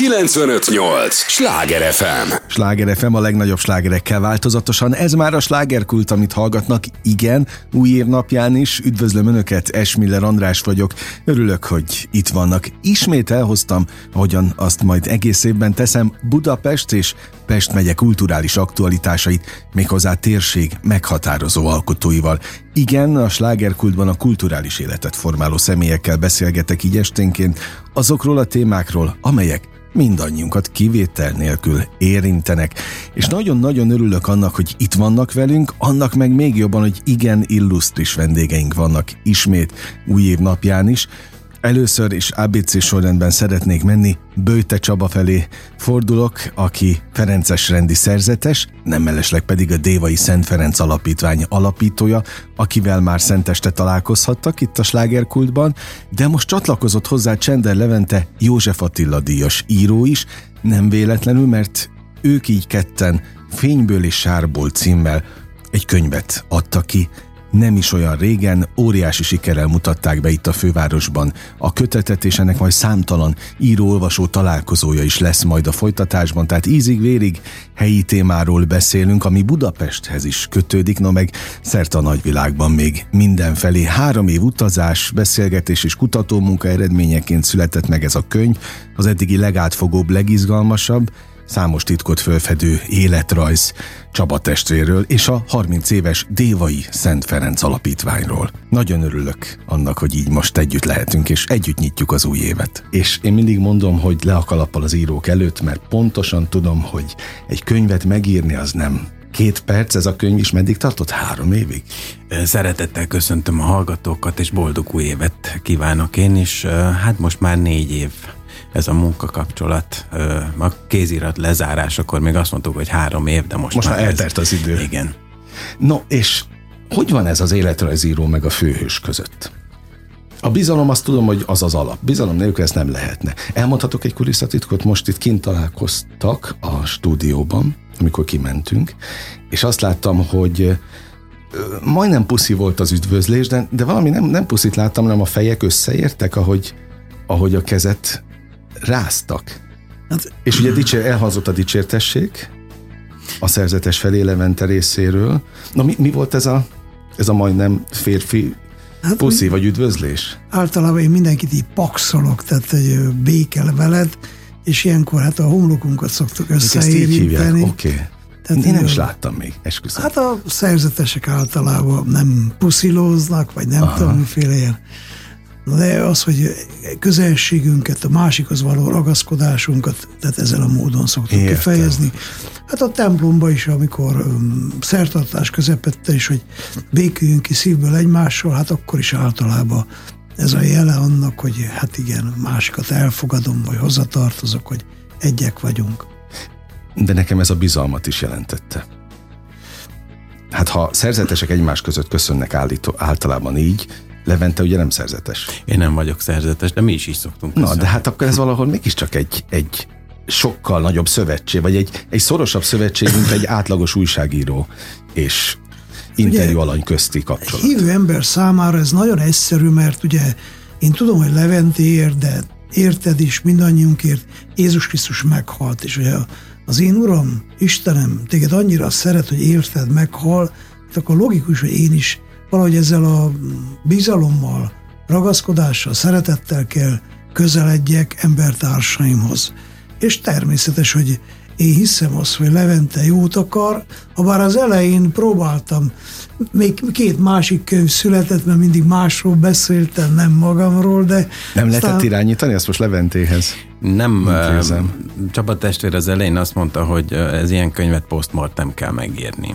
958! Sláger FM! Sláger FM a legnagyobb slágerekkel változatosan. Ez már a slágerkult, amit hallgatnak. Igen, új év napján is. Üdvözlöm Önöket, Esmiller András vagyok. Örülök, hogy itt vannak. Ismét elhoztam, ahogyan azt majd egész évben teszem, Budapest és Pest megye kulturális aktualitásait, méghozzá térség meghatározó alkotóival. Igen, a slágerkultban a kulturális életet formáló személyekkel beszélgetek így esténként azokról a témákról, amelyek mindannyiunkat kivétel nélkül érintenek. És nagyon-nagyon örülök annak, hogy itt vannak velünk, annak meg még jobban, hogy igen illusztris vendégeink vannak ismét új év napján is. Először is ABC sorrendben szeretnék menni Bőte Csaba felé. Fordulok, aki Ferences rendi szerzetes, nem mellesleg pedig a Dévai Szent Ferenc Alapítvány alapítója, akivel már szenteste találkozhattak itt a slágerkultban, de most csatlakozott hozzá Csender Levente József Attila díjas író is, nem véletlenül, mert ők így ketten Fényből és Sárból címmel egy könyvet adta ki, nem is olyan régen óriási sikerrel mutatták be itt a fővárosban. A kötetet és ennek majd számtalan író-olvasó találkozója is lesz majd a folytatásban, tehát ízig-vérig helyi témáról beszélünk, ami Budapesthez is kötődik, no meg szerte a nagyvilágban még mindenfelé. Három év utazás, beszélgetés és kutatómunka eredményeként született meg ez a könyv, az eddigi legátfogóbb, legizgalmasabb, számos titkot fölfedő életrajz Csaba testvéről és a 30 éves Dévai Szent Ferenc alapítványról. Nagyon örülök annak, hogy így most együtt lehetünk, és együtt nyitjuk az új évet. És én mindig mondom, hogy le a kalappal az írók előtt, mert pontosan tudom, hogy egy könyvet megírni az nem két perc, ez a könyv is meddig tartott? Három évig? Szeretettel köszöntöm a hallgatókat, és boldog új évet kívánok én is. Hát most már négy év ez a munkakapcsolat. A kézirat lezárásakor még azt mondtuk, hogy három év, de most, most már, már eltelt ez, az idő. Igen. No, és hogy van ez az életrajzíró meg a főhős között? A bizalom azt tudom, hogy az az alap. Bizalom nélkül ezt nem lehetne. Elmondhatok egy kulisszatitkot, most itt kint találkoztak a stúdióban, amikor kimentünk, és azt láttam, hogy majdnem puszi volt az üdvözlés, de, de valami nem, nem puszit láttam, hanem a fejek összeértek, ahogy, ahogy a kezet ráztak. Hát, és ugye dicsér, elhazott a dicsértessék a szerzetes felé Levente részéről. Na mi, mi volt ez a, ez a majdnem férfi hát, puszi vagy üdvözlés? Általában én mindenkit így pakszolok, tehát hogy békel veled, és ilyenkor hát a homlokunkat szoktuk összeérinteni. Oké. Okay. Tehát én nem is láttam még, esküszöm. Hát a szerzetesek általában nem puszilóznak, vagy nem Aha. tudom, miféle ilyen de az, hogy közelségünket, a másikhoz való ragaszkodásunkat, tehát ezzel a módon szoktuk Értem. kifejezni. Hát a templomba is, amikor szertartás közepette is, hogy béküljünk ki szívből egymással, hát akkor is általában ez a jele annak, hogy hát igen, másikat elfogadom, vagy hozzatartozok, hogy egyek vagyunk. De nekem ez a bizalmat is jelentette. Hát ha szerzetesek egymás között köszönnek állító, általában így, Levente ugye nem szerzetes. Én nem vagyok szerzetes, de mi is így szoktunk. Na, de hát akkor ez valahol mégiscsak egy, egy sokkal nagyobb szövetség, vagy egy, egy szorosabb szövetség, mint egy átlagos újságíró és interjú alany közti kapcsolat. Hívő ember számára ez nagyon egyszerű, mert ugye én tudom, hogy Leventéért, de érted is, mindannyiunkért Jézus Krisztus meghalt, és ugye az én Uram, Istenem, téged annyira szeret, hogy érted, meghal, hát akkor logikus, hogy én is valahogy ezzel a bizalommal, ragaszkodással, szeretettel kell közeledjek embertársaimhoz. És természetes, hogy én hiszem azt, hogy Levente jót akar, ha bár az elején próbáltam, még két másik könyv született, mert mindig másról beszéltem, nem magamról, de... Nem aztán... lehetett irányítani ezt most Leventéhez? Nem, Csaba testvér az elején azt mondta, hogy ez ilyen könyvet postmortem kell megírni.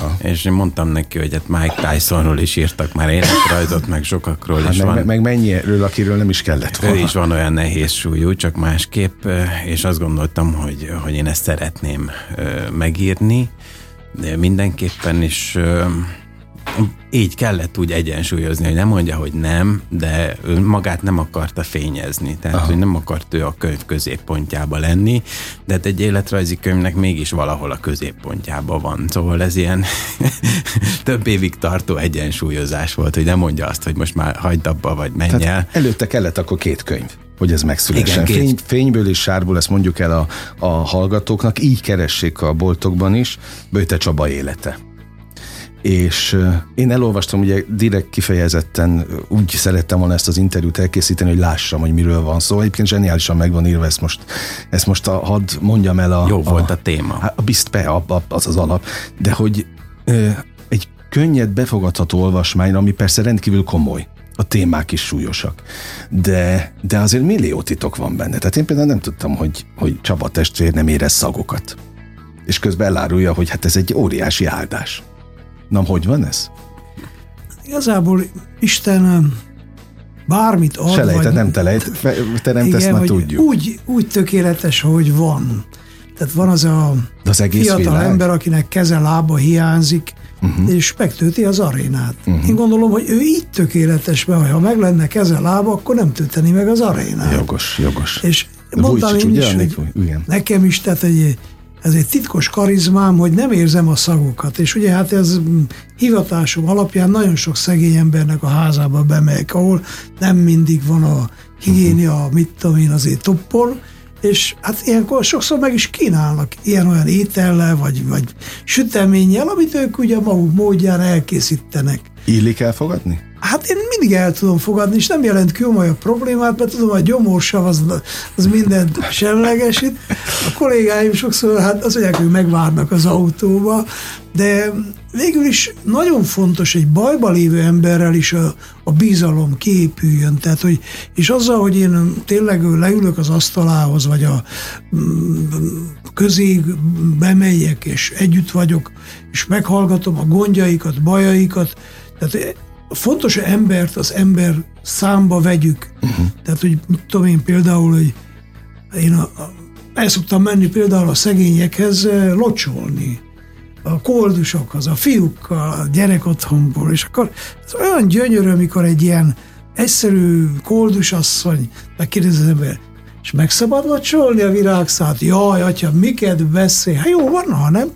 Aha. És én mondtam neki, hogy hát Mike Tysonról is írtak már életrajzot, meg sokakról hát is meg, van. Meg, meg mennyiről, akiről nem is kellett volna. Ő is van olyan nehéz súlyú, csak másképp, és azt gondoltam, hogy, hogy én ezt szeretném megírni, de mindenképpen is így kellett úgy egyensúlyozni, hogy nem mondja, hogy nem, de ő magát nem akarta fényezni, tehát Aha. hogy nem akart ő a könyv középpontjába lenni, de hát egy életrajzi könyvnek mégis valahol a középpontjába van. Szóval ez ilyen több évig tartó egyensúlyozás volt, hogy nem mondja azt, hogy most már hagyd abba, vagy menj tehát el. Előtte kellett akkor két könyv hogy ez megszülessen. Igen, Fény, fényből és sárból, ezt mondjuk el a, a hallgatóknak, így keressék a boltokban is, Böjte Csaba élete és én elolvastam, ugye direkt kifejezetten úgy szerettem volna ezt az interjút elkészíteni, hogy lássam, hogy miről van szó. Egyébként zseniálisan megvan írva, ezt most, ezt most a, hadd mondjam el a... Jó a, volt a téma. A, a a, a, az az alap, de hogy egy könnyed, befogadható olvasmány, ami persze rendkívül komoly a témák is súlyosak. De, de azért millió titok van benne. Tehát én például nem tudtam, hogy, hogy Csaba testvér nem érez szagokat. És közben elárulja, hogy hát ez egy óriási áldás. Na, hogy van ez? Igazából Isten bármit ad, Selejte, vagy, nem telejt, teremtesz, igen, már tudjuk. Úgy, úgy tökéletes, hogy van. Tehát van az a az egész fiatal világ? ember, akinek keze, lába hiányzik, uh-huh. és megtölti az arénát. Uh-huh. Én gondolom, hogy ő így tökéletes, mert ha meg lenne keze, lába, akkor nem tölteni meg az arénát. Jogos, jogos. És mondtam én is, hogy nekem is, tehát egy ez egy titkos karizmám, hogy nem érzem a szagokat. És ugye hát ez hivatásom alapján nagyon sok szegény embernek a házába bemegyek, ahol nem mindig van a higiénia, mit tudom én, azért toppol, és hát ilyenkor sokszor meg is kínálnak ilyen-olyan étellel, vagy, vagy süteménnyel, amit ők ugye maguk módján elkészítenek. Illik elfogadni? Hát én mindig el tudom fogadni, és nem jelent komolyabb problémát, mert tudom, a gyomorsav az, az mindent semlegesít. A kollégáim sokszor, hát az mondják, hogy megvárnak az autóba, de végül is nagyon fontos egy bajba lévő emberrel is a, a bizalom képüljön. Tehát, hogy, és azzal, hogy én tényleg leülök az asztalához, vagy a közé bemegyek, és együtt vagyok, és meghallgatom a gondjaikat, bajaikat, tehát fontos, hogy embert az ember számba vegyük. Uh-huh. Tehát, hogy mit tudom én például, hogy én a, a, el szoktam menni például a szegényekhez eh, locsolni a koldusokhoz, a fiúkkal, a gyerek otthonból, és akkor ez olyan gyönyörű, amikor egy ilyen egyszerű koldusasszony megkérdezi az ember, és meg szabad locsolni a virágszát? Jaj, atya, miket beszél? Hát jó van, ha nem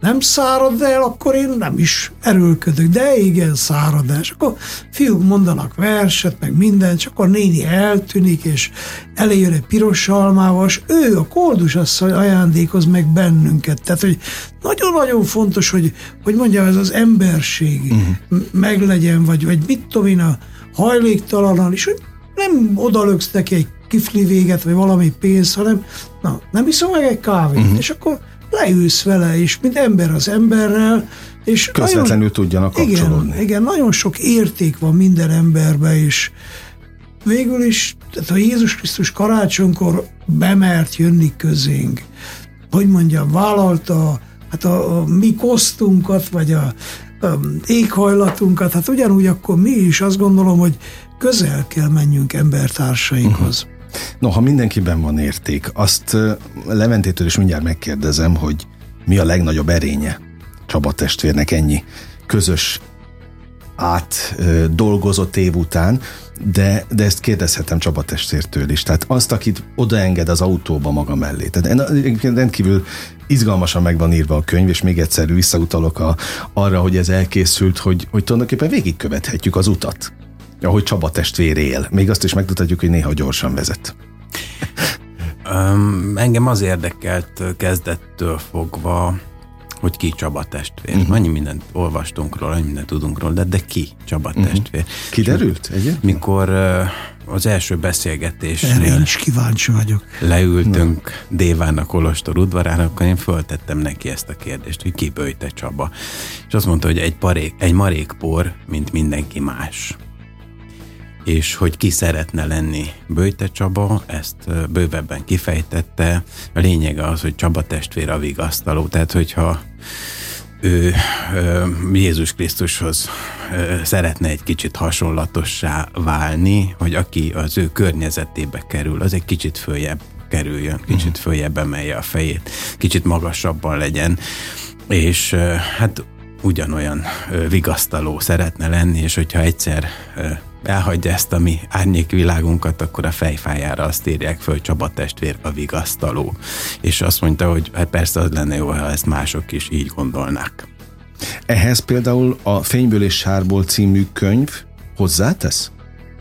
nem szárad el, akkor én nem is erőlködök, de igen, szárad el. És akkor fiúk mondanak verset, meg mindent, és akkor néni eltűnik, és eléjön egy piros almával, és ő, a koldus asszony ajándékoz meg bennünket. Tehát, hogy nagyon-nagyon fontos, hogy, hogy mondjam, ez az emberség uh-huh. meglegyen, vagy, vagy mit tudom én, a hajléktalanan is, hogy nem odalöksz neki egy kifli véget, vagy valami pénz, hanem na, nem iszom meg egy kávét, uh-huh. és akkor leülsz vele, és mint ember az emberrel, és közvetlenül nagyon, tudjanak kapcsolódni. Igen, igen, nagyon sok érték van minden emberbe, és végül is, tehát a Jézus Krisztus karácsonykor bemert jönni közénk, hogy mondjam, vállalta hát a, a mi kosztunkat, vagy a, a éghajlatunkat, hát ugyanúgy akkor mi is azt gondolom, hogy közel kell menjünk embertársainkhoz. Uh-huh. No, ha mindenkiben van érték, azt Leventétől is mindjárt megkérdezem, hogy mi a legnagyobb erénye Csaba testvérnek ennyi közös át dolgozott év után, de, de ezt kérdezhetem Csaba testvértől is. Tehát azt, akit odaenged az autóba maga mellé. Tehát rendkívül izgalmasan meg van írva a könyv, és még egyszer visszautalok a, arra, hogy ez elkészült, hogy, hogy tulajdonképpen végigkövethetjük az utat ahogy Csaba testvér él. Még azt is megtudhatjuk, hogy néha gyorsan vezet. Um, engem az érdekelt kezdettől fogva, hogy ki Csaba testvér. Uh-huh. Annyi mindent olvastunk róla, annyi mindent tudunk róla, de, de ki Csaba uh-huh. testvér. Kiderült egyébként? Mikor uh, az első beszélgetésnél... Erre én is kíváncsi vagyok. Leültünk no. Déván a Kolostor udvarán, akkor én föltettem neki ezt a kérdést, hogy ki bőjte Csaba. És azt mondta, hogy egy, parék, egy marékpor, mint mindenki más és hogy ki szeretne lenni. Bőjte Csaba ezt bővebben kifejtette. A lényege az, hogy Csaba testvér a vigasztaló, tehát hogyha ő Jézus Krisztushoz szeretne egy kicsit hasonlatossá válni, hogy aki az ő környezetébe kerül, az egy kicsit följebb kerüljön, kicsit mhm. följebb emelje a fejét, kicsit magasabban legyen. És hát ugyanolyan vigasztaló szeretne lenni, és hogyha egyszer elhagyja ezt a mi árnyékvilágunkat, akkor a fejfájára azt írják föl Csaba testvér a vigasztaló. És azt mondta, hogy hát persze az lenne jó, ha ezt mások is így gondolnák. Ehhez például a Fényből és Sárból című könyv hozzátesz?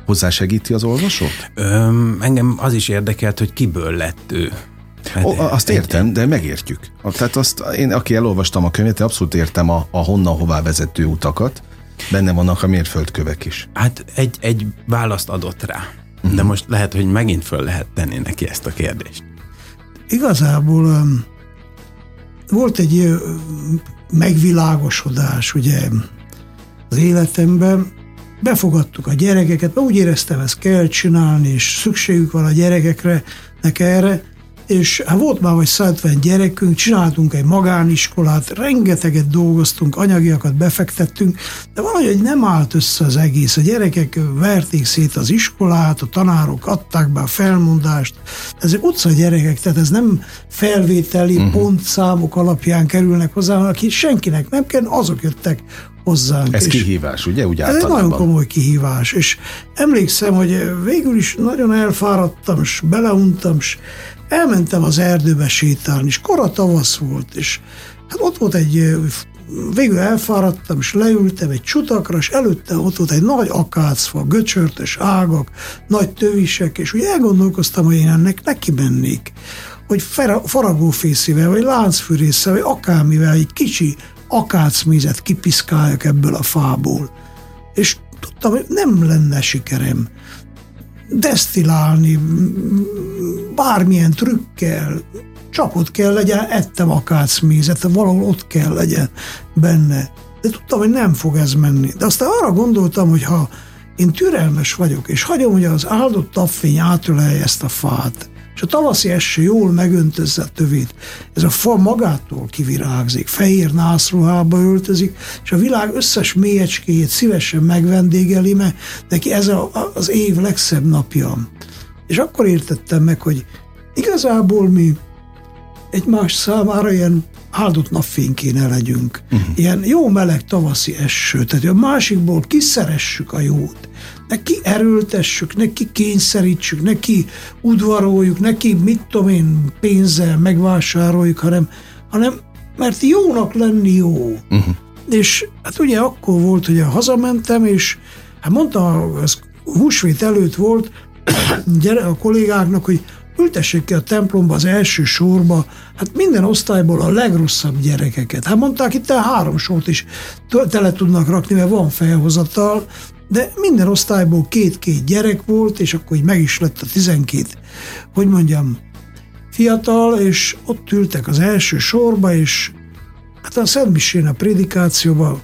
Hozzásegíti az olvasót? Öm, engem az is érdekelt, hogy kiből lett ő. Hát, o, azt értem, de megértjük. Tehát azt, én, aki elolvastam a könyvet, abszolút értem a, a honnan hová vezető utakat. Benne vannak a mérföldkövek is. Hát egy, egy választ adott rá. Uh-huh. De most lehet, hogy megint föl lehet tenni neki ezt a kérdést. Igazából um, volt egy uh, megvilágosodás, ugye, az életemben. Befogadtuk a gyerekeket, mert úgy éreztem, ezt kell csinálni, és szükségük van a gyerekekre, nek erre, és hát volt már vagy 150 gyerekünk, csináltunk egy magániskolát, rengeteget dolgoztunk, anyagiakat befektettünk, de valahogy nem állt össze az egész. A gyerekek verték szét az iskolát, a tanárok adták be a felmondást. Ezek utca gyerekek, tehát ez nem felvételi uh-huh. pontszámok alapján kerülnek hozzá, aki senkinek nem kell, azok jöttek hozzánk. Ez kihívás, ugye? Úgy ez egy nagyon komoly kihívás, és emlékszem, hogy végül is nagyon elfáradtam, és beleuntam, és elmentem az erdőbe sétálni, és kora tavasz volt, és hát ott volt egy, végül elfáradtam, és leültem egy csutakra, és előtte ott volt egy nagy akácfa, göcsörtes ágak, nagy tövisek, és úgy elgondolkoztam, hogy én ennek neki mennék hogy faragófészivel, vagy láncfűrészsel, vagy akármivel egy kicsi akácmézet kipiszkáljak ebből a fából. És tudtam, hogy nem lenne sikerem desztilálni, bármilyen trükkel, csak ott kell legyen, ettem akácmézet, valahol ott kell legyen benne. De tudtam, hogy nem fog ez menni. De aztán arra gondoltam, hogy ha én türelmes vagyok, és hagyom, hogy az áldott tapfény átölelje ezt a fát, és a tavaszi eső jól megöntözze a tövét. Ez a fa magától kivirágzik, fehér nászruhába öltözik, és a világ összes mélyecskéjét szívesen megvendégeli, mert neki ez a, az év legszebb napja. És akkor értettem meg, hogy igazából mi egymás számára ilyen áldott napfény kéne legyünk. Uh-huh. Ilyen jó meleg tavaszi eső, tehát a másikból kiszeressük a jót neki erőltessük, neki kényszerítsük, neki udvaroljuk, neki mit tudom én pénzzel megvásároljuk, hanem, hanem mert jónak lenni jó. Uh-huh. És hát ugye akkor volt, hogy hazamentem, és hát mondta, ez húsvét előtt volt, gyere a kollégáknak, hogy ültessék ki a templomba az első sorba, hát minden osztályból a legrosszabb gyerekeket. Hát mondták, itt a három sort is tele tudnak rakni, mert van felhozatal, de minden osztályból két-két gyerek volt, és akkor így meg is lett a 12, hogy mondjam, fiatal, és ott ültek az első sorba, és hát a Szentmisén a prédikációban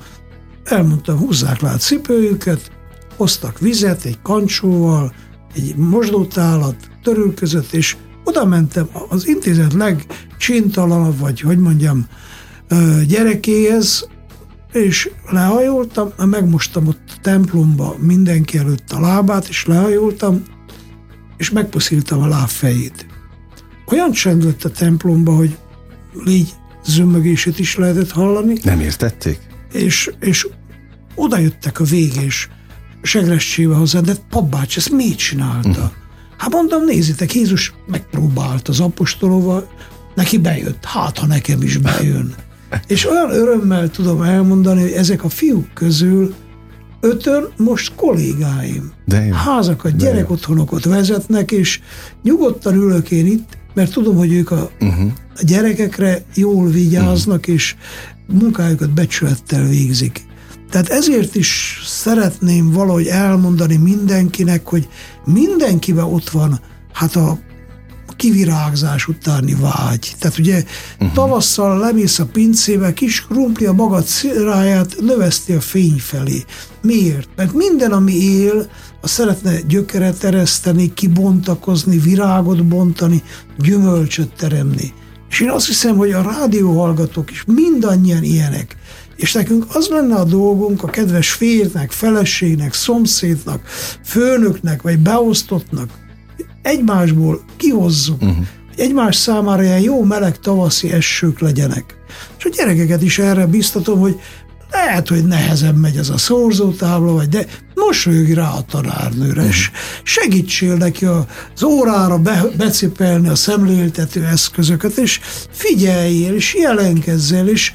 elmondtam, húzzák le a cipőjüket, hoztak vizet egy kancsóval, egy mosdótálat törülközött, és oda mentem az intézet legcsintalanabb, vagy hogy mondjam, gyerekéhez, és lehajoltam, megmostam ott a templomba mindenki előtt a lábát, és lehajoltam, és megpuszíltam a lábfejét. Olyan csend lett a templomba, hogy légy zömmögését is lehetett hallani. Nem értették? És, és oda jöttek a végés segressével hozzá, de papbács, ezt miért csinálta? Uh-huh. Hát mondom, nézzétek, Jézus megpróbált az apostolóval, neki bejött, hát ha nekem is bejön. És olyan örömmel tudom elmondani, hogy ezek a fiúk közül ötön most kollégáim. De jó. Házakat, gyerekotthonokat vezetnek, és nyugodtan ülök én itt, mert tudom, hogy ők a, uh-huh. a gyerekekre jól vigyáznak, uh-huh. és munkájukat becsülettel végzik. Tehát ezért is szeretném valahogy elmondani mindenkinek, hogy mindenkiben ott van hát a kivirágzás utáni vágy. Tehát ugye uh-huh. tavasszal lemész a pincébe, kis krumpli a magad sziráját növeszti a fény felé. Miért? Mert minden, ami él, az szeretne gyökeret ereszteni, kibontakozni, virágot bontani, gyümölcsöt teremni. És én azt hiszem, hogy a rádióhallgatók is mindannyian ilyenek. És nekünk az lenne a dolgunk a kedves férnek, feleségnek, szomszédnak, főnöknek, vagy beosztottnak, egymásból kihozzuk, uh-huh. hogy egymás számára ilyen jó meleg tavaszi esők legyenek. És a gyerekeket is erre biztatom, hogy lehet, hogy nehezen megy ez a szorzótábla, vagy de mosolyog rá a tanárnőre, és segítsél neki az órára be, becipelni a szemléltető eszközöket, és figyeljél, és jelenkezzel, és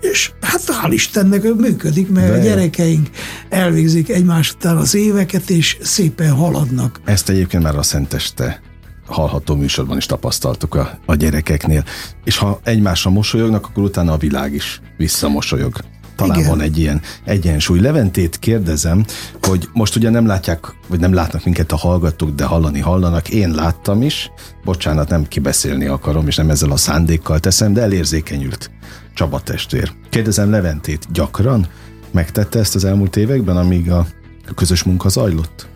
és hát hál' Istennek működik, mert De a gyerekeink elvégzik egymás után az éveket, és szépen haladnak. Ezt egyébként már a Szenteste hallható műsorban is tapasztaltuk a, a gyerekeknél. És ha egymásra mosolyognak, akkor utána a világ is visszamosolyog. Talán Igen. van egy ilyen egyensúly. Leventét kérdezem, hogy most ugye nem látják, vagy nem látnak minket a hallgatók, de hallani hallanak. Én láttam is, bocsánat, nem kibeszélni akarom, és nem ezzel a szándékkal teszem, de elérzékenyült Csaba testvér. Kérdezem Leventét, gyakran megtette ezt az elmúlt években, amíg a közös munka zajlott?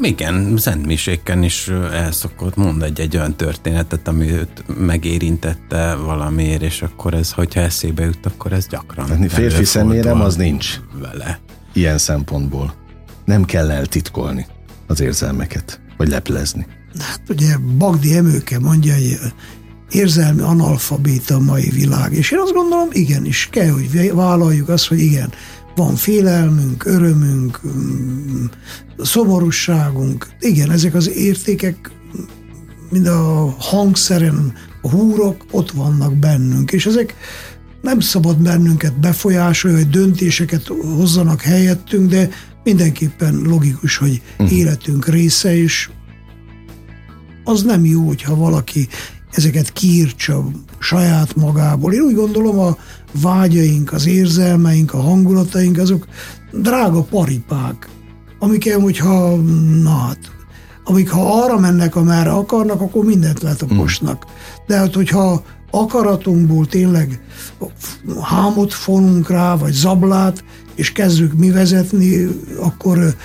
Igen, szentmiséken is el szokott mond egy-egy olyan történetet, ami őt megérintette valamiért, és akkor ez, hogyha eszébe jut, akkor ez gyakran. Tehát férfi szemérem az nincs vele. Ilyen szempontból. Nem kell eltitkolni az érzelmeket, vagy leplezni. Hát ugye Bagdi Emőke mondja, hogy érzelmi analfabéta a mai világ. És én azt gondolom, igenis, kell, hogy vállaljuk azt, hogy igen, van félelmünk, örömünk, mm, szomorúságunk. Igen, ezek az értékek, mind a hangszeren, a húrok ott vannak bennünk, és ezek nem szabad bennünket befolyásolni, hogy döntéseket hozzanak helyettünk, de mindenképpen logikus, hogy uh-huh. életünk része, és az nem jó, hogyha valaki ezeket kiírtsa saját magából. Én úgy gondolom, a vágyaink, az érzelmeink, a hangulataink, azok drága paripák, amiket, hogyha, na hát, amik ha arra mennek, amerre akarnak, akkor mindent letaposnak. Hmm. De hát, hogyha akaratunkból tényleg hámot fonunk rá, vagy zablát, és kezdjük mi vezetni, akkor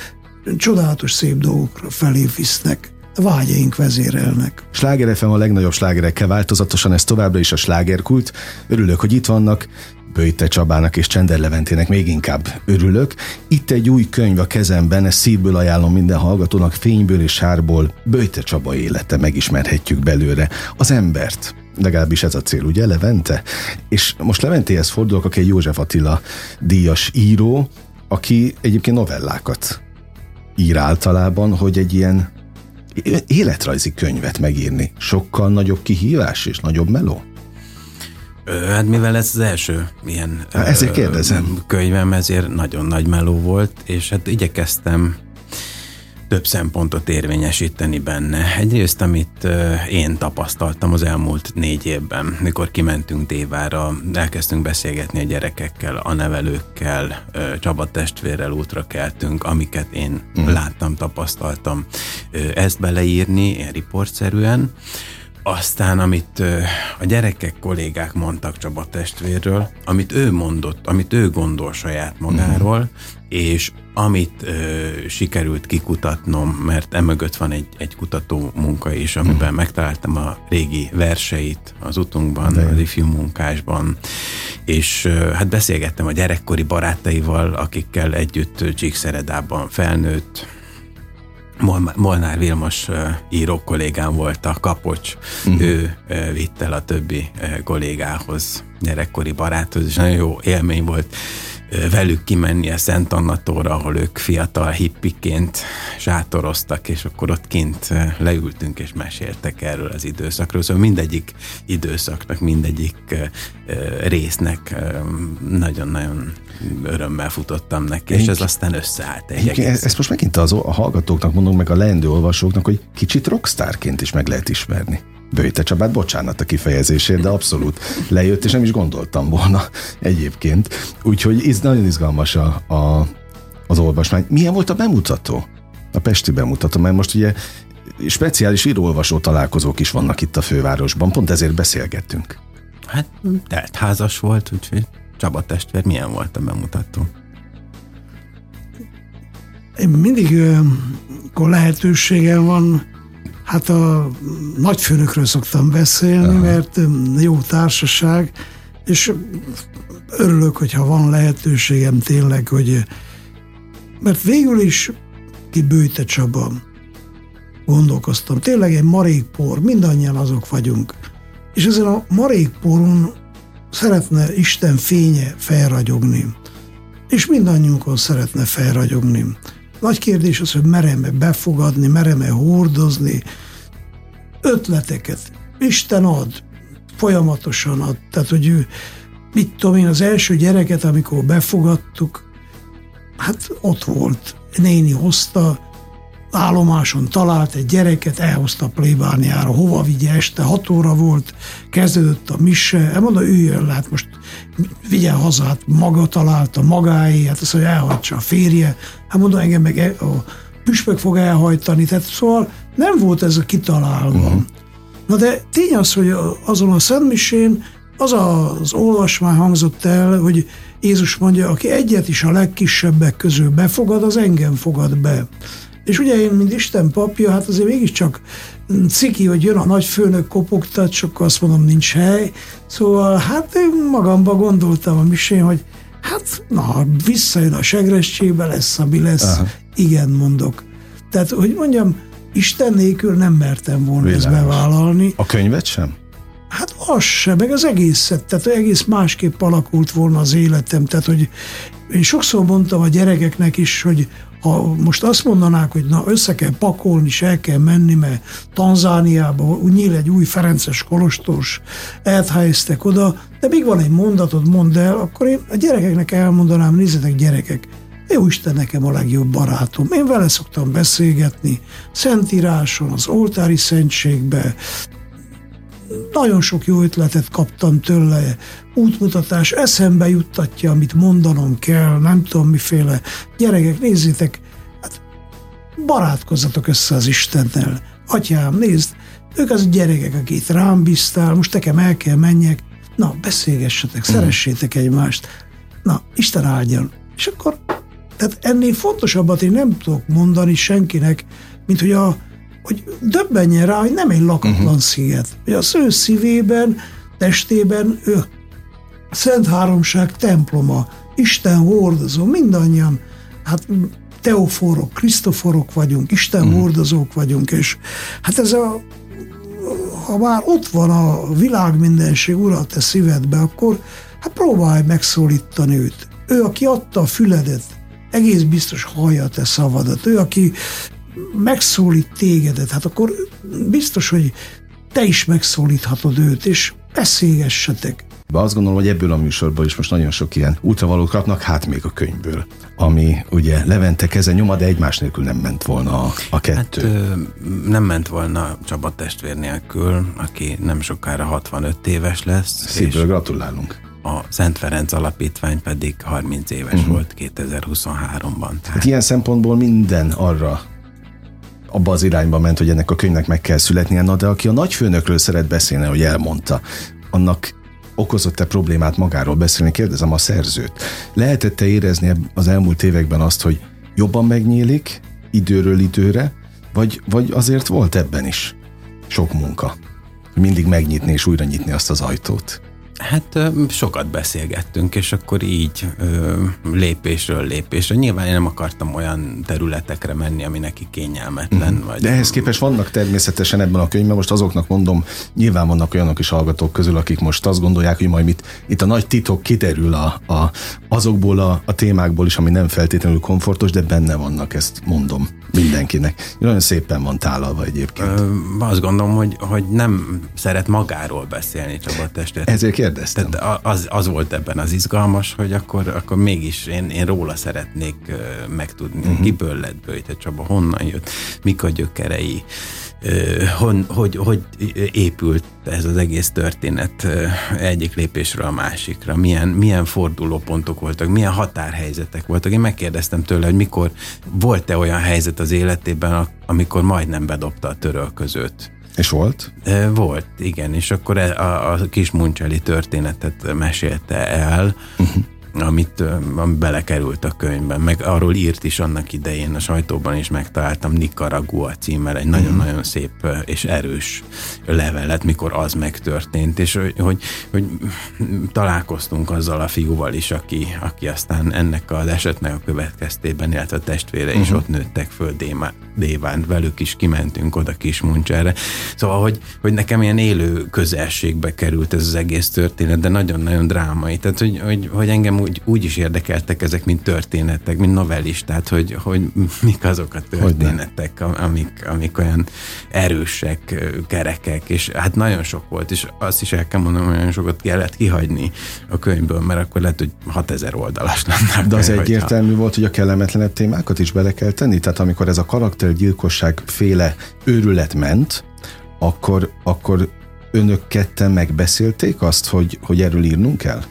csodálatos szép dolgokra felé visznek vágyaink vezérelnek. Sláger FM a legnagyobb slágerekkel változatosan, ez továbbra is a slágerkult. Örülök, hogy itt vannak. Böjte Csabának és Csender Leventének még inkább örülök. Itt egy új könyv a kezemben, ezt szívből ajánlom minden hallgatónak, fényből és sárból. Böjte Csaba élete, megismerhetjük belőle az embert. Legalábbis ez a cél, ugye, Levente? És most Leventéhez fordulok, aki egy József Attila díjas író, aki egyébként novellákat ír általában, hogy egy ilyen életrajzi könyvet megírni sokkal nagyobb kihívás és nagyobb meló? Hát mivel ez az első ilyen hát ezért kérdezem. könyvem, ezért nagyon nagy meló volt, és hát igyekeztem több szempontot érvényesíteni benne. Egyrészt, amit én tapasztaltam az elmúlt négy évben, mikor kimentünk Dévára, elkezdtünk beszélgetni a gyerekekkel, a nevelőkkel, Csaba testvérrel útra keltünk, amiket én uh-huh. láttam, tapasztaltam. Ezt beleírni, ilyen riportszerűen, aztán, amit a gyerekek, kollégák mondtak Csaba testvérről, amit ő mondott, amit ő gondol saját magáról, uh-huh. és amit ö, sikerült kikutatnom, mert emögött van egy, egy kutató munka is, amiben uh-huh. megtaláltam a régi verseit az utunkban, De. az ifjú munkásban, és ö, hát beszélgettem a gyerekkori barátaival, akikkel együtt Csíkszeredában felnőtt, Molnár Vilmos író kollégám volt a kapocs, uh-huh. ő vitt el a többi kollégához, gyerekkori baráthoz, és nagyon jó élmény volt velük kimenni a Szent Annatóra, ahol ők fiatal hippiként sátoroztak, és akkor ott kint leültünk és meséltek erről az időszakról. Szóval mindegyik időszaknak, mindegyik résznek nagyon-nagyon örömmel futottam neki, és ez aztán összeállt egy egész. Ezt most megint az, a hallgatóknak mondom, meg a leendő olvasóknak, hogy kicsit rockstárként is meg lehet ismerni. Bőjte Csabát, bocsánat a kifejezésért, de abszolút lejött, és nem is gondoltam volna egyébként. Úgyhogy ez nagyon izgalmas a, a, az olvasmány. Milyen volt a bemutató? A Pesti bemutató, mert most ugye speciális íróolvasó találkozók is vannak itt a fővárosban, pont ezért beszélgettünk. Hát házas volt, úgyhogy Csaba testvér, milyen volt a bemutató? Én mindig, akkor lehetőségem van, hát a nagyfőnökről szoktam beszélni, Aha. mert jó társaság, és örülök, hogyha van lehetőségem tényleg, hogy mert végül is kibőjte Csaba, gondolkoztam. Tényleg egy marékpor, mindannyian azok vagyunk. És ezen a marékporon szeretne Isten fénye felragyogni. és mindannyiunkon szeretne felragyogni. Nagy kérdés az, hogy merem-e befogadni, merem-e hordozni ötleteket. Isten ad, folyamatosan ad. Tehát, hogy ő, mit tudom én, az első gyereket, amikor befogadtuk, hát ott volt. Néni hozta, állomáson talált egy gyereket, elhozta a plébániára, hova vigye este, hat óra volt, kezdődött a mise, hát mondta, üljön le, hát most vigye haza, hát maga találta, magáé, hát azt mondja, elhagyja a férje, hát mondta, engem meg e- a püspök fog elhajtani, tehát szóval nem volt ez a kitalálva. Uh-huh. Na de tény az, hogy azon a szentmisén az az olvasmány hangzott el, hogy Jézus mondja, aki egyet is a legkisebbek közül befogad, az engem fogad be. És ugye én, mint Isten papja, hát azért mégiscsak ciki, hogy jön a nagy főnök kopogtat, csak azt mondom, nincs hely. Szóval hát én magamba gondoltam a misén, hogy hát na, visszajön a segrestségbe, lesz, ami lesz. Aha. Igen, mondok. Tehát, hogy mondjam, Isten nélkül nem mertem volna Világos. ezt bevállalni. A könyvet sem? Hát az sem, meg az egészet, tehát egész másképp alakult volna az életem, tehát hogy én sokszor mondtam a gyerekeknek is, hogy ha most azt mondanák, hogy na össze kell pakolni, és el kell menni, mert Tanzániába nyíl egy új Ferences kolostors, elhelyeztek oda, de még van egy mondatod, mondd el, akkor én a gyerekeknek elmondanám, nézzetek gyerekek, jó Isten nekem a legjobb barátom. Én vele szoktam beszélgetni, Szentíráson, az oltári szentségbe, nagyon sok jó ötletet kaptam tőle, útmutatás, eszembe juttatja, amit mondanom kell, nem tudom miféle. Gyerekek, nézzétek, hát barátkozzatok össze az Istennel. Atyám, nézd, ők az gyerekek, akik rám bíztál, most nekem el kell menjek. Na, beszélgessetek, mm. szeressétek egymást. Na, Isten áldjon. És akkor, tehát ennél fontosabbat én nem tudok mondani senkinek, mint hogy a, hogy döbbenjen rá, hogy nem egy lakatlan uh-huh. sziget. Hogy az ő szívében, testében ő Szent Háromság temploma, Isten hordozó, mindannyian, hát teoforok, krisztoforok vagyunk, Isten uh-huh. hordozók vagyunk, és hát ez a ha már ott van a világ mindenség ura te szívedbe, akkor hát próbálj megszólítani őt. Ő, aki adta a füledet, egész biztos hallja te szavadat. Ő, aki megszólít tégedet, hát akkor biztos, hogy te is megszólíthatod őt, és beszélgessetek. De azt gondolom, hogy ebből a műsorból is most nagyon sok ilyen útravalót kapnak, hát még a könyvből, ami ugye Levente keze nyoma, de egymás nélkül nem ment volna a, a kettő. Hát, ö, nem ment volna Csaba testvér nélkül, aki nem sokára 65 éves lesz. Szívből gratulálunk. A Szent Ferenc Alapítvány pedig 30 éves uh-huh. volt 2023-ban. Tehát... Hát ilyen szempontból minden arra abba az irányba ment, hogy ennek a könyvnek meg kell születnie, na de aki a nagyfőnökről szeret beszélni, hogy elmondta, annak okozott-e problémát magáról beszélni, kérdezem a szerzőt. Lehetette érezni az elmúlt években azt, hogy jobban megnyílik időről időre, vagy, vagy azért volt ebben is sok munka? Mindig megnyitni és újra nyitni azt az ajtót. Hát sokat beszélgettünk, és akkor így lépésről lépésre. Nyilván én nem akartam olyan területekre menni, ami neki kényelmetlen. Mm. Vagy De ehhez képest vannak természetesen ebben a könyvben, most azoknak mondom, nyilván vannak olyanok is hallgatók közül, akik most azt gondolják, hogy majd itt, itt a nagy titok kiterül a, a, azokból a, a témákból is, ami nem feltétlenül komfortos, de benne vannak, ezt mondom mindenkinek. Nagyon szépen van tálalva egyébként. Ö, azt gondolom, hogy, hogy nem szeret magáról beszélni Csaba testet. Ezért kérdeztem. Tehát az, az volt ebben az izgalmas, hogy akkor, akkor mégis én, én róla szeretnék megtudni, uh-huh. kiből lett Böjte Csaba, honnan jött, mik a gyökerei, hogy, hogy, hogy épült ez az egész történet egyik lépésről a másikra, milyen, milyen fordulópontok voltak, milyen határhelyzetek voltak. Én megkérdeztem tőle, hogy mikor volt-e olyan helyzet az életében, amikor majdnem bedobta a törölközőt. És volt? Volt, igen, és akkor e, a, a kis Muncseli történetet mesélte el, uh-huh amit ami belekerült a könyvben, meg arról írt is annak idején a sajtóban is megtaláltam Nicaragua címmel egy nagyon-nagyon mhm. szép és erős levelet, mikor az megtörtént, és hogy, hogy, találkoztunk azzal a fiúval is, aki, aki aztán ennek az esetnek a következtében, illetve a testvére is uh-huh. ott nőttek föl Démá, Déván, velük is kimentünk oda Kismuncsára. Szóval, hogy, hogy nekem ilyen élő közelségbe került ez az egész történet, de nagyon-nagyon drámai. Tehát, hogy, hogy, hogy engem úgy, úgy is érdekeltek ezek, mint történetek, mint novellis, tehát hogy, hogy mik azok a történetek, amik, amik olyan erősek, kerekek, és hát nagyon sok volt, és azt is el kell mondanom, hogy nagyon sokat kellett kihagyni a könyvből, mert akkor lehet, hogy 6000 oldalas lenne. De az egyértelmű volt, hogy a kellemetlenebb témákat is bele kell tenni, tehát amikor ez a karaktergyilkosság féle őrület ment, akkor, akkor önök ketten megbeszélték azt, hogy, hogy erről írnunk kell?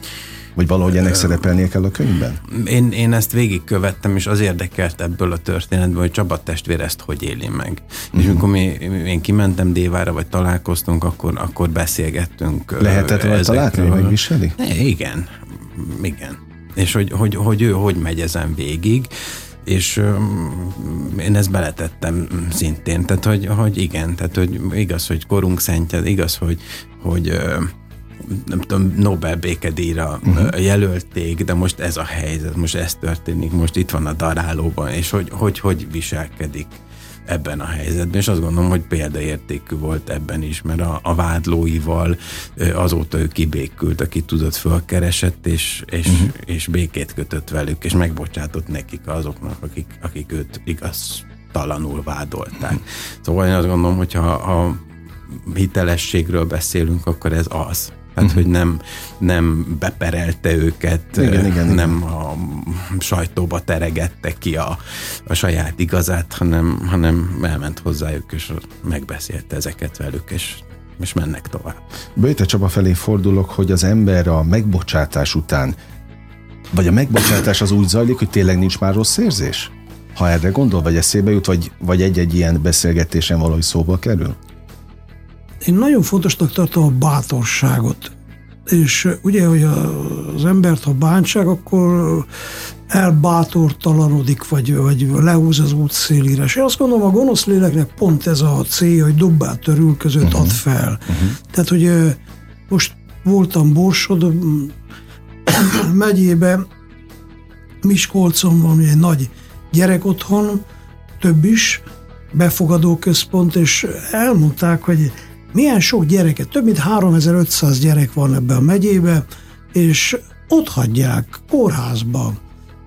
Vagy valahogy ennek szerepelnie kell a könyvben? Én, én ezt végigkövettem, és az érdekelt ebből a történetből, hogy Csaba testvér ezt hogy éli meg. Uh-huh. És mhm. amikor mi, én kimentem Dévára, vagy találkoztunk, akkor, akkor beszélgettünk. Lehetett rajta látni, hogy viseli? Igen, igen. És hogy, hogy, hogy ő hogy megy ezen végig és én ezt beletettem szintén, tehát hogy, hogy igen, tehát hogy igaz, hogy korunk szentje, igaz, hogy, hogy nem tudom, Nobel békedíjra uh-huh. jelölték, de most ez a helyzet, most ez történik, most itt van a darálóban, és hogy hogy, hogy viselkedik ebben a helyzetben, és azt gondolom, hogy példaértékű volt ebben is, mert a, a vádlóival azóta ő kibékült, aki tudott fölkeresett, és, és, uh-huh. és békét kötött velük, és megbocsátott nekik azoknak, akik, akik őt igaz talanul vádolták. Uh-huh. Szóval én azt gondolom, hogy ha, ha hitelességről beszélünk, akkor ez az. Tehát, uh-huh. hogy nem, nem beperelte őket, igen, igen, nem igen. a sajtóba teregette ki a, a saját igazát, hanem, hanem elment hozzájuk, és megbeszélte ezeket velük, és és mennek tovább. Böjte Csaba felé fordulok, hogy az ember a megbocsátás után, vagy a megbocsátás az úgy zajlik, hogy tényleg nincs már rossz érzés? Ha erre gondol, vagy eszébe jut, vagy, vagy egy-egy ilyen beszélgetésen valahogy szóba kerül? Én nagyon fontosnak tartom a bátorságot. És ugye, hogy az embert, ha bántság, akkor elbátortalanodik, vagy, vagy lehúz az útszélire. És én azt gondolom, a gonosz léleknek pont ez a célja, hogy dobbát törül között uh-huh. ad fel. Uh-huh. Tehát, hogy most voltam Borsod megyébe, Miskolcon van egy nagy gyerek otthon, több is, befogadó központ, és elmondták, hogy milyen sok gyereket, több mint 3500 gyerek van ebbe a megyébe, és ott hagyják kórházba,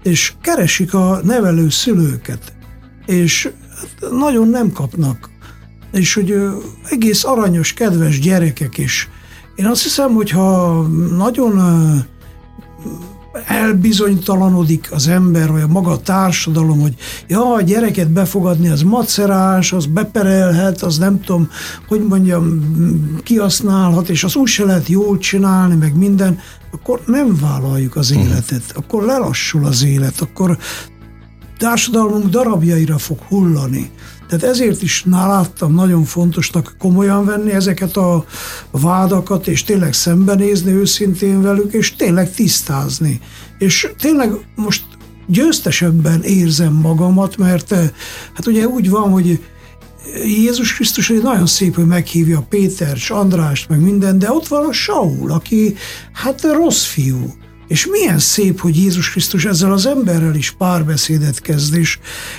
és keresik a nevelő szülőket, és nagyon nem kapnak. És hogy egész aranyos, kedves gyerekek is. Én azt hiszem, hogy ha nagyon elbizonytalanodik az ember, vagy a maga a társadalom, hogy ja, a gyereket befogadni az macerás, az beperelhet, az nem tudom, hogy mondjam, kihasználhat, és az úgy se lehet jól csinálni, meg minden, akkor nem vállaljuk az mhm. életet, akkor lelassul az élet, akkor társadalmunk darabjaira fog hullani. Tehát ezért is láttam nagyon fontosnak komolyan venni ezeket a vádakat, és tényleg szembenézni őszintén velük, és tényleg tisztázni. És tényleg most győztesebben érzem magamat, mert eh, hát ugye úgy van, hogy Jézus Krisztus egy nagyon szép, hogy meghívja Péter, Andrást, meg minden, de ott van a Saul, aki hát rossz fiú. És milyen szép, hogy Jézus Krisztus ezzel az emberrel is párbeszédet kezd, és,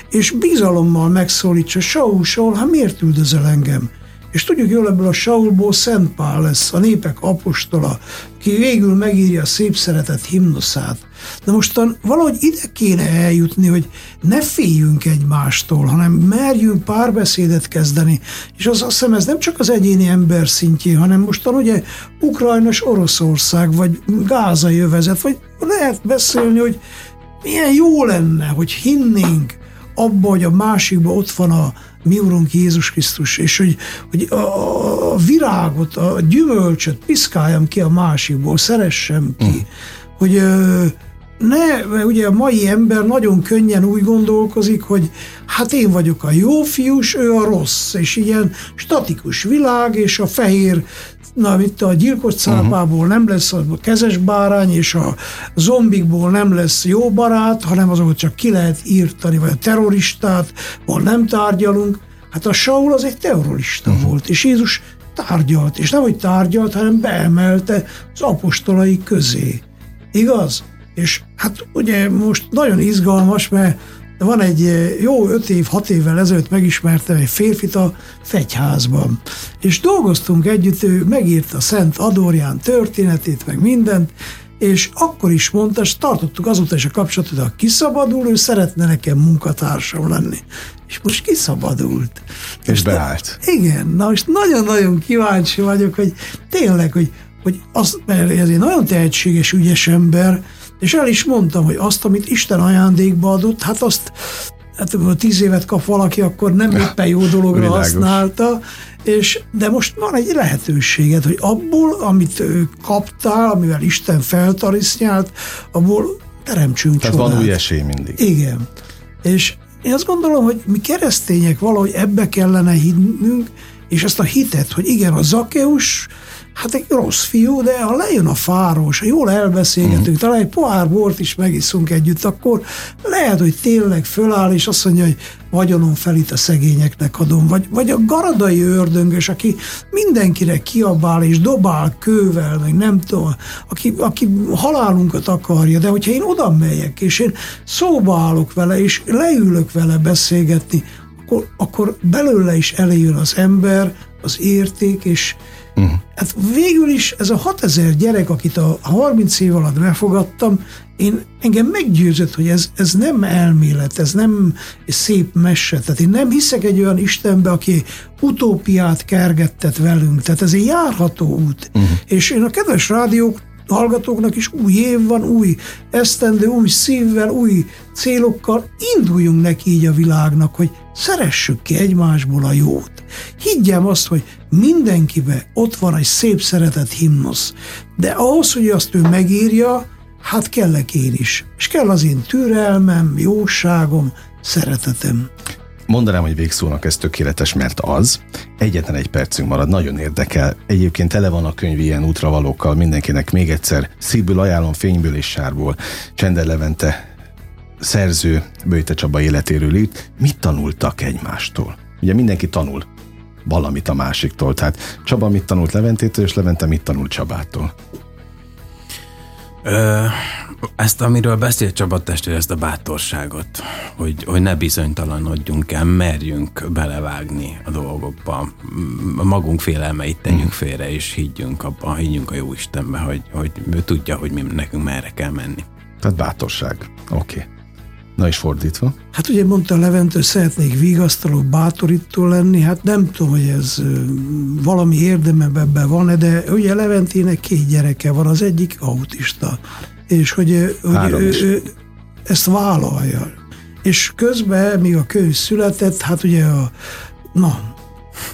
és bizalommal megszólítsa, Saul, Saul, hát miért üldözel engem? És tudjuk jól ebből a Saulból Szent Pál lesz, a népek apostola, aki végül megírja a szép szeretet himnuszát. De mostan valahogy ide kéne eljutni, hogy ne féljünk egymástól, hanem merjünk párbeszédet kezdeni. És az azt hiszem, ez nem csak az egyéni ember szintjén, hanem mostan ugye Ukrajnas Oroszország, vagy Gázai övezet, vagy lehet beszélni, hogy milyen jó lenne, hogy hinnénk abba, hogy a másikban ott van a mi Urunk Jézus Krisztus, és hogy, hogy a, a virágot, a gyümölcsöt piszkáljam ki a másikból, szeressem ki, mm. hogy ne, mert ugye a mai ember nagyon könnyen úgy gondolkozik, hogy hát én vagyok a jó fiús, ő a rossz, és ilyen statikus világ, és a fehér na, itt a gyilkos cápából uh-huh. nem lesz a kezes bárány, és a zombikból nem lesz jó barát, hanem azokat csak ki lehet írtani, vagy a terroristát, ahol nem tárgyalunk. Hát a Saul az egy terrorista uh-huh. volt, és Jézus tárgyalt, és nem hogy tárgyalt, hanem beemelte az apostolai közé. Igaz? És hát ugye most nagyon izgalmas, mert van egy eh, jó öt év, hat évvel ezelőtt megismertem egy férfit a fegyházban. És dolgoztunk együtt, ő megírta Szent Adorján történetét, meg mindent, és akkor is mondta, és tartottuk azóta is a kapcsolatot, hogy ha kiszabadul, ő szeretne nekem munkatársam lenni. És most kiszabadult. És most beállt. igen, na most nagyon-nagyon kíváncsi vagyok, hogy tényleg, hogy, hogy az, mert ez egy nagyon tehetséges, ügyes ember, és el is mondtam, hogy azt, amit Isten ajándékba adott, hát azt hát ha tíz évet kap valaki, akkor nem éppen jó dologra Világos. használta, és, de most van egy lehetőséged, hogy abból, amit kaptál, amivel Isten feltarisznyált, abból teremtsünk Tehát csodát. van új esély mindig. Igen. És én azt gondolom, hogy mi keresztények valahogy ebbe kellene hinnünk, és ezt a hitet, hogy igen, a Zakeus hát egy rossz fiú, de ha lejön a fáról, és jól elbeszélgetünk, mm. talán egy pohár bort is megiszunk együtt, akkor lehet, hogy tényleg föláll, és azt mondja, hogy vagyonon felít a szegényeknek adom, vagy, vagy a garadai ördöngös, aki mindenkire kiabál és dobál kővel, meg nem tudom, aki, aki halálunkat akarja, de hogyha én oda megyek, és én szóba állok vele, és leülök vele beszélgetni, akkor, akkor belőle is eléjön az ember, az érték, és, Uh-huh. Hát végül is ez a 6000 gyerek, akit a 30 év alatt befogadtam, én engem meggyőzött, hogy ez, ez nem elmélet, ez nem szép mese. Tehát én nem hiszek egy olyan Istenbe, aki utópiát kergettet velünk. Tehát ez egy járható út. Uh-huh. És én a kedves rádiók hallgatóknak is új év van, új esztendő, új szívvel, új célokkal, induljunk neki így a világnak, hogy szeressük ki egymásból a jót. Higgyem azt, hogy mindenkibe ott van egy szép szeretett himnusz, de ahhoz, hogy azt ő megírja, hát kellek én is. És kell az én türelmem, jóságom, szeretetem. Mondanám, hogy végszónak ez tökéletes, mert az. Egyetlen egy percünk marad, nagyon érdekel. Egyébként tele van a könyv ilyen útravalókkal, mindenkinek még egyszer szívből ajánlom fényből és sárból. Csender Levente szerző Böjte Csaba életéről írt. Mit tanultak egymástól? Ugye mindenki tanul valamit a másiktól. Tehát Csaba mit tanult Leventétől, és Levente mit tanult Csabától? Ö, ezt, amiről beszélt Csaba testvér, ezt a bátorságot, hogy, hogy ne bizonytalanodjunk el, merjünk belevágni a dolgokba, a magunk félelmeit tegyünk mm. félre, és higgyünk abban, higgyünk a jó Istenbe, hogy, hogy ő tudja, hogy mi nekünk merre kell menni. Tehát bátorság. Oké. Okay. Na is fordítva. Hát ugye mondta Levent, hogy szeretnék vigasztaló, bátorító lenni, hát nem tudom, hogy ez valami érdeme ebben van-e, de ugye Leventének két gyereke van, az egyik autista, és hogy, hogy ő, ő ezt vállalja. És közben, míg a könyv született, hát ugye a, na,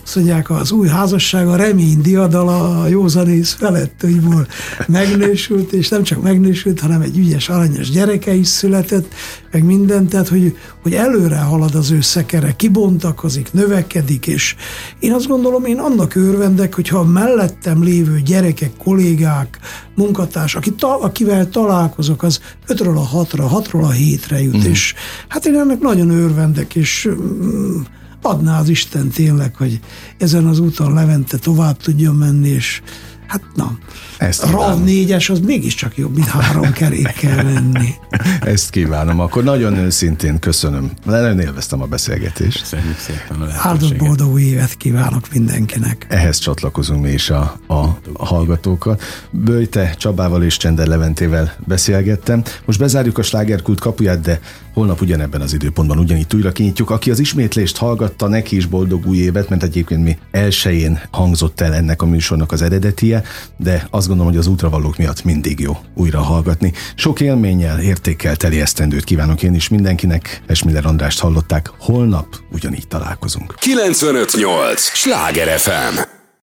azt mondják, az új házasság a remény diadala a józanész felett, úgyból megnősült, és nem csak megnősült, hanem egy ügyes, aranyos gyereke is született, meg minden, tehát hogy, hogy előre halad az ő szekere, kibontakozik, növekedik, és én azt gondolom, én annak örvendek, hogyha a mellettem lévő gyerekek, kollégák, munkatárs, aki ta, akivel találkozok, az ötről a hatra, hatról a hétre jut, mm. és hát én ennek nagyon örvendek, és mm, adná az Isten tényleg, hogy ezen az úton Levente tovább tudjon menni, és hát na, Ezt a RAV 4-es az mégiscsak jobb, mint három kerékkel menni. Ezt kívánom. Akkor nagyon őszintén köszönöm. Nagyon élveztem a beszélgetést. Köszönjük szépen a Áldott boldog új évet kívánok mindenkinek. Ehhez csatlakozunk mi is a, a, a hallgatókkal. Böjte Csabával és Csender Leventével beszélgettem. Most bezárjuk a slágerkult kapuját, de Holnap ugyanebben az időpontban ugyanígy újra kinyitjuk. Aki az ismétlést hallgatta, neki is boldog új évet, mert egyébként mi elsőjén hangzott el ennek a műsornak az eredetie, de azt gondolom, hogy az útravalók miatt mindig jó újra hallgatni. Sok élménnyel, értékkel teli esztendőt kívánok én is mindenkinek. Esmiller Andrást hallották, holnap ugyanígy találkozunk. 958! Sláger FM!